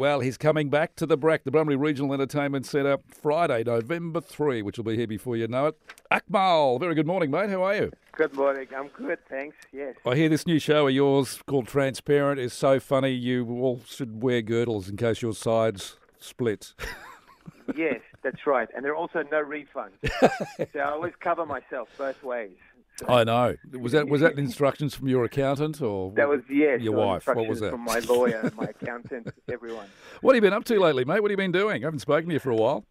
Well, he's coming back to the BREC, the Bunbury Regional Entertainment Centre, Friday, November 3, which will be here before you know it. Akmal, very good morning, mate. How are you? Good morning. I'm good, thanks. Yes. I hear this new show of yours called Transparent is so funny. You all should wear girdles in case your sides split. yes, that's right. And there are also no refunds. so I always cover myself both ways. I know. Was that was that instructions from your accountant or that was yes, your wife? What was that? From my lawyer, my accountant, everyone. What have you been up to lately, mate? What have you been doing? I haven't spoken to you for a while.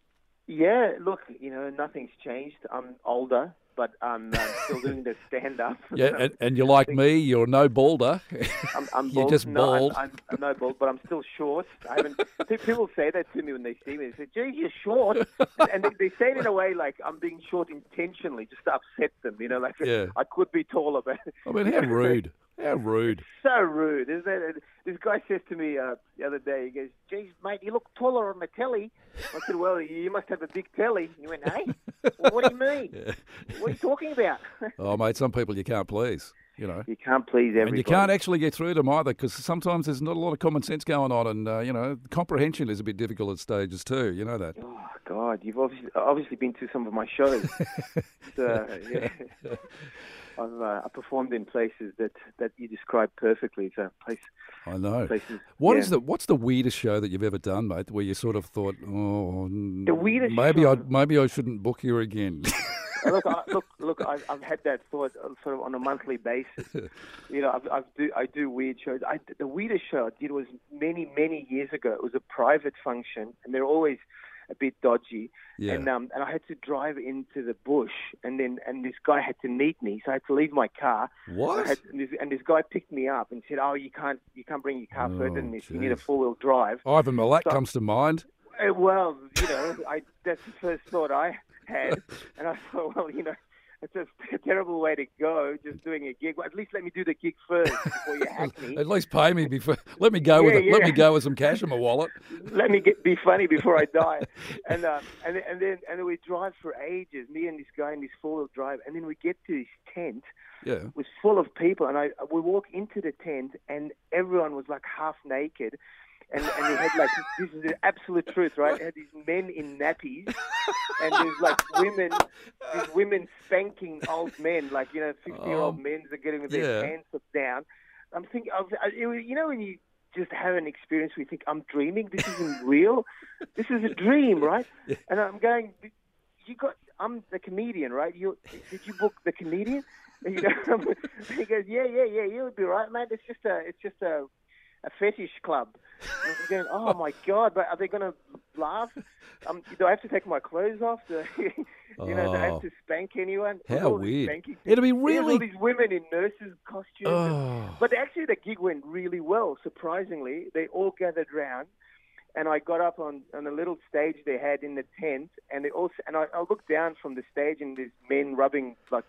Yeah, look, you know, nothing's changed. I'm older, but I'm uh, still doing the stand up. Yeah, and, and, you're like me, you're no balder. I'm, I'm you're just no, bald. I'm, I'm, I'm, no bald, but I'm still short. I haven't. people say that to me when they see me. They say, "Gee, you're short," and they, they, say it in a way like I'm being short intentionally, just to upset them. You know, like yeah. I could be taller, but I mean, how rude. How rude. So rude. Isn't it? This guy says to me uh, the other day, he goes, geez, mate, you look taller on the telly. I said, well, you must have a big telly. He went, hey? Well, what do you mean? Yeah. What are you talking about? oh, mate, some people you can't please. You know, you can't please everybody, and you can't actually get through to them either because sometimes there's not a lot of common sense going on, and uh, you know, comprehension is a bit difficult at stages too. You know that. Oh God, you've obviously obviously been to some of my shows. so, yeah. I've uh, I performed in places that, that you described perfectly. So place. I know. Places, what yeah. is the what's the weirdest show that you've ever done, mate? Where you sort of thought, oh, the weirdest. Maybe show. I maybe I shouldn't book you again. look, I, look, look! I've, I've, had that thought uh, sort of on a monthly basis. You know, I've, I've do I do weird shows. I, the weirdest show I did was many, many years ago. It was a private function, and they're always a bit dodgy. Yeah. And um, and I had to drive into the bush, and then and this guy had to meet me, so I had to leave my car. What? And, this, and, this, guy picked me up and said, "Oh, you can't you can't bring your car oh, further than this. Geez. You need a four wheel drive." Ivan Milat so, comes to mind. Uh, well, you know, I that's the first thought I had, and I thought, well, you know, it's a, a, terrible way to go, just doing a gig. Well, at least let me do the gig first before you hack me. at least pay me before. Let me go yeah, with it. Yeah. Let me go with some cash in my wallet. let me get be funny before I die. and uh, and and then and then we drive for ages. Me and this guy in this four wheel drive, and then we get to this tent. Yeah. It was full of people, and I we walk into the tent, and everyone was like half naked and and they had like this is the absolute truth, right? They had these men in nappies, and there's like women, these women spanking old men, like you know, fifty year old Oh, men that are getting with their yeah. pants up down. I'm thinking, of, uh, I- was- you know, when you just have an experience where you think, I'm dreaming. This isn't real. This is a dream, right? And I'm going, you got. I'm the comedian, right? You did you book the comedian? You know, he goes, yeah, yeah, yeah. You'll be right, mate. It's just a, it's just a, a fetish club. I'm going, oh my god! But are they going to laugh? Um, do I have to take my clothes off? Do, you know, do I Oh. have to spank anyone? How All weird. It'd be really- all these women in nurses' costumes. and- Oh. but actually, the gig went really well. Surprisingly, they all gathered round, and I got up on, on a little stage they had in the tent, and they also and I, I looked down from the stage, and there's men rubbing like,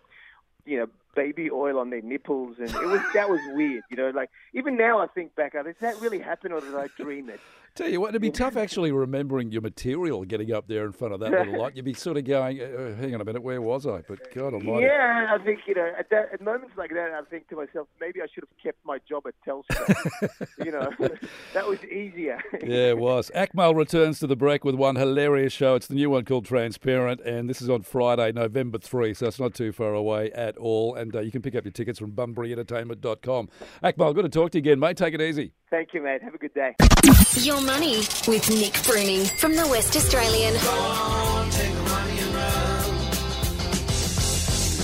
you know, baby oil on their nipples, and it was that was weird. You know, like even now I think back, did that really happen, or did I dream it? Tell you what, it'd be tough actually remembering your material getting up there in front of that little lot. You'd be sort of going, uh, hang on a minute, where was I? But God almighty. Yeah, I think you know at, that, at moments like that, I think to myself, maybe I should have kept my job at Telstra. you know, that was easier. Yeah, it was. Akmal returns to the BREC with one hilarious show. It's the new one called Transparent, and this is on Friday, November 3, so it's not too far away at all. And uh, you can pick up your tickets from bunburyentertainment.com. Akmal, good to talk to you again, mate. Take it easy. Thank you, mate. Have a good day. Your money with Nick Bruining from the West Australian.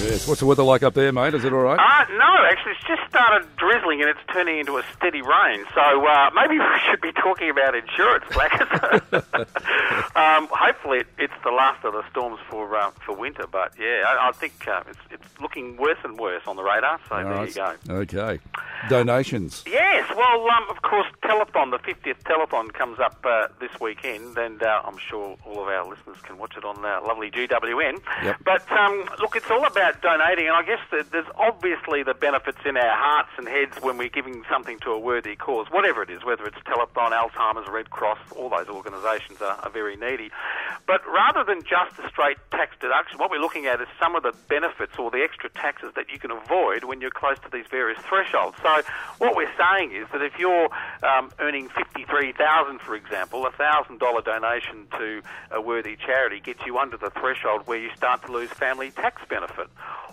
Yes. What's the weather like up there, mate? Is it all right? Uh, no, actually, it's just started drizzling and it's turning into a steady rain. So uh, maybe we should be talking about insurance, Blackers. um, hopefully, it, it's the last of the storms for uh, for winter. But yeah, I, I think uh, it's, it's looking worse and worse on the radar. So All there right. you go. Okay. Donations. Yes, well, um, of course, telethon, the 50th telethon comes up uh, this weekend, and uh, I'm sure all of our listeners can watch it on uh, lovely GWN. Yep. But um, look, it's all about donating, and I guess there's obviously the benefits in our hearts and heads when we're giving something to a worthy cause, whatever it is, whether it's telethon, Alzheimer's, Red Cross, all those organisations are, are very needy. But rather than just a straight tax deduction, what we're looking at is some of the benefits or the extra taxes that you can avoid when you're close to these various thresholds. So what we're saying is that if you're um, earning 53000 for example, a $1,000 donation to a worthy charity gets you under the threshold where you start to lose family tax benefit.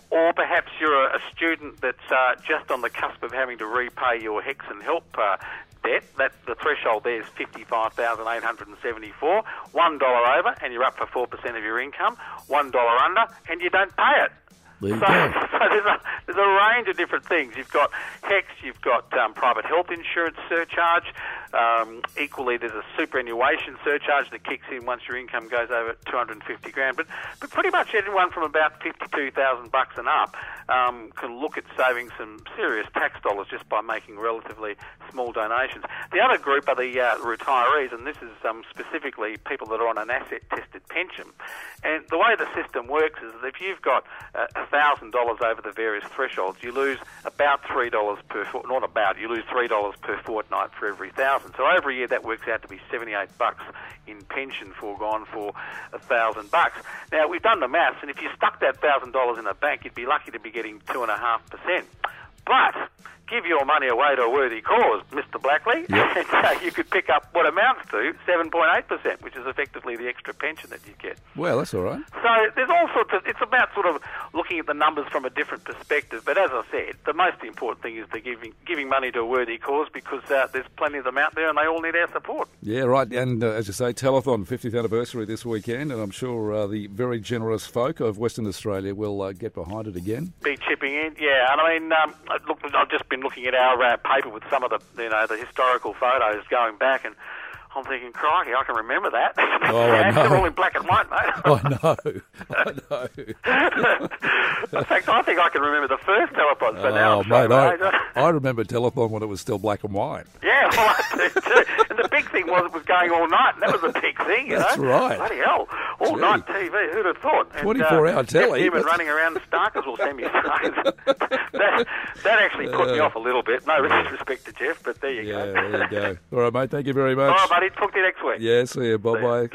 Or perhaps you're a, a student that's uh, just on the cusp of having to repay your HECS and HELP uh, debt. That the threshold there is fifty-five thousand eight hundred and seventy-four. One dollar over, and you're up for four percent of your income. One dollar under, and you don't pay it. There you So, go. so there's a there's a range of different things. You've got HECS, you've got um, private health insurance surcharge. Um, equally, there's a superannuation surcharge that kicks in once your income goes over 250 grand. But but pretty much anyone from about 52,000 bucks and up um, can look at saving some serious tax dollars just by making relatively small donations. The other group are the uh, retirees, and this is um, specifically people that are on an asset-tested pension. And the way the system works is that if you've got uh, $1,000 over the various thresholds, you lose about $3 per fort, not about, you lose $3 per fortnight for every thousand. So over a year that works out to be 78 bucks in pension foregone for a thousand bucks. Now we've done the maths, and if you stuck that thousand dollars in a bank, you'd be lucky to be getting two and a half percent. But give your money away to a worthy cause, Mr. Blackley, Yep. uh, you could pick up what amounts to 7.8%, which is effectively the extra pension that you get. Well, that's all right. So there's all sorts of. It's about sort of looking at the numbers from a different perspective. But as I said, the most important thing is the giving giving money to a worthy cause because uh, there's plenty of them out there and they all need our support. Yeah, right. And uh, as you say, Telethon 50th anniversary this weekend, and I'm sure uh, the very generous folk of Western Australia will uh, get behind it again. Be chipping in, yeah. And I mean, um, look, I've just been looking at our uh, paper with some of the you know the historical photos going back and. I'm thinking, crikey, I can remember that. Oh, I know. They're all in black and white, mate. I know, I know. in fact, I think I can remember the first telethon. So now oh, I'm mate. I, I remember Telethon when it was still black and white. Yeah, well, I do too. And the big thing was it was going all night, and that was the big thing, you That's know. right. Bloody hell, all Gee. night TV. Who'd have thought? And, 24 uh, hour telly, Newman that's- running around the Starkers will send me that, that actually put me off a little bit. No disrespect to Jeff, but there you Yeah, go. there you go. All right, mate. Thank you very much. right, buddy. Talk to you next week. Yeah, see you. Bye bye.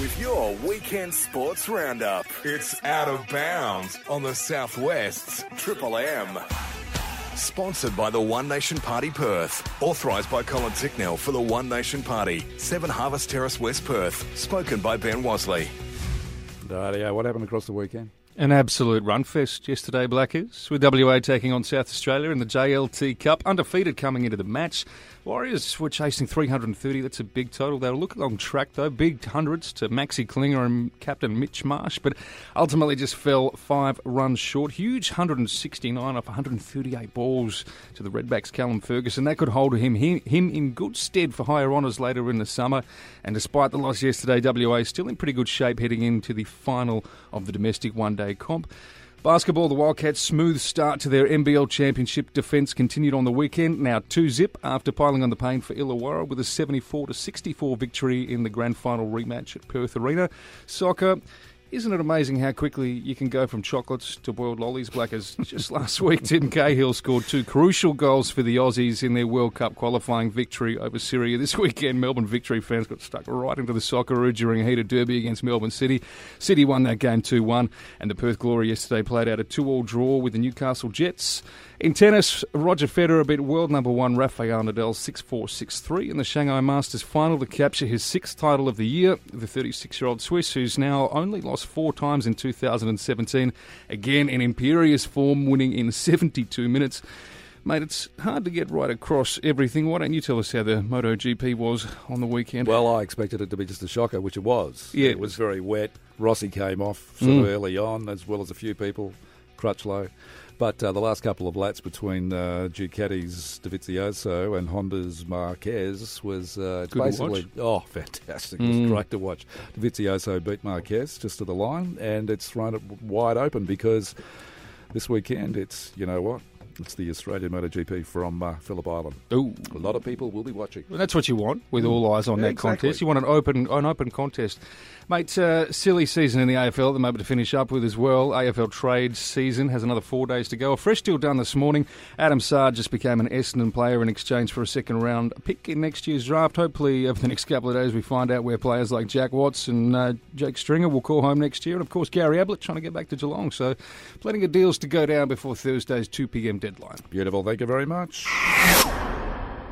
With your weekend sports roundup, it's out of bounds on the Southwest's Triple M. Sponsored by the One Nation Party Perth. Authorised by Colin Tincknell for the One Nation Party. 7 Harvest Terrace, West Perth. Spoken by Ben Wasley. Rightio, what happened across the weekend? An absolute run fest yesterday, Blackers, with WA taking on South Australia in the JLT Cup, undefeated coming into the match. Warriors were chasing 330, that's a big total. They were looking on track, though, big hundreds to Maxi Klinger and Captain Mitch Marsh, but ultimately just fell five runs short. Huge 169 off 138 balls to the Redbacks' Callum Ferguson. That could hold him, him, him in good stead for higher honours later in the summer. And despite the loss yesterday, WA is still in pretty good shape heading into the final of the domestic one day comp. Basketball, the Wildcats' smooth start to their NBL championship defence continued on the weekend. Now 2 zip after piling on the pain for Illawarra with a 74 to 64 victory in the grand final rematch at Perth Arena. Soccer. Isn't it amazing how quickly you can go from chocolates to boiled lollies, Blackers? Just last week, Tim Cahill scored two crucial goals for the Aussies in their World Cup qualifying victory over Syria. This weekend, Melbourne victory fans got stuck right into the Socceroo during a heated derby against Melbourne City. City won that game 2 1, and the Perth Glory yesterday played out a 2 all draw with the Newcastle Jets. In tennis, Roger Federer beat world number one Rafael Nadal 6 4 6 3 in the Shanghai Masters final to capture his sixth title of the year. The 36 year old Swiss, who's now only lost four times in 2017, again in imperious form, winning in 72 minutes. Mate, it's hard to get right across everything. Why don't you tell us how the MotoGP was on the weekend? Well, I expected it to be just a shocker, which it was. Yeah, it was. very wet. Rossi came off sort Mm. of early on, as well as a few people, Crutchlow. But uh, the last couple of laps between uh, Ducati's Dovizioso and Honda's Marquez was uh, it's Good to basically oh fantastic! It was Mm. great to watch. Dovizioso beat Marquez just to the line, and it's thrown it wide open because this weekend it's you know what It's the Australian MotoGP from uh, Phillip Island. Ooh. A lot of people will be watching. Well, that's what you want, with all eyes on Yeah, that exactly. contest. You want an open, an open contest, mate. Uh, silly season in the AFL at the moment to finish up with as well. AFL trade season has another four days to go. A fresh deal done this morning. Adam Saad just became an Essendon player in exchange for a second round pick in next year's draft. Hopefully, over the next couple of days, we find out where players like Jack Watts and uh, Jake Stringer will call home next year, and of course Gary Ablett trying to get back to Geelong. So, plenty of deals to go down before Thursday's two pm deadline. Beautiful. Thank you very much.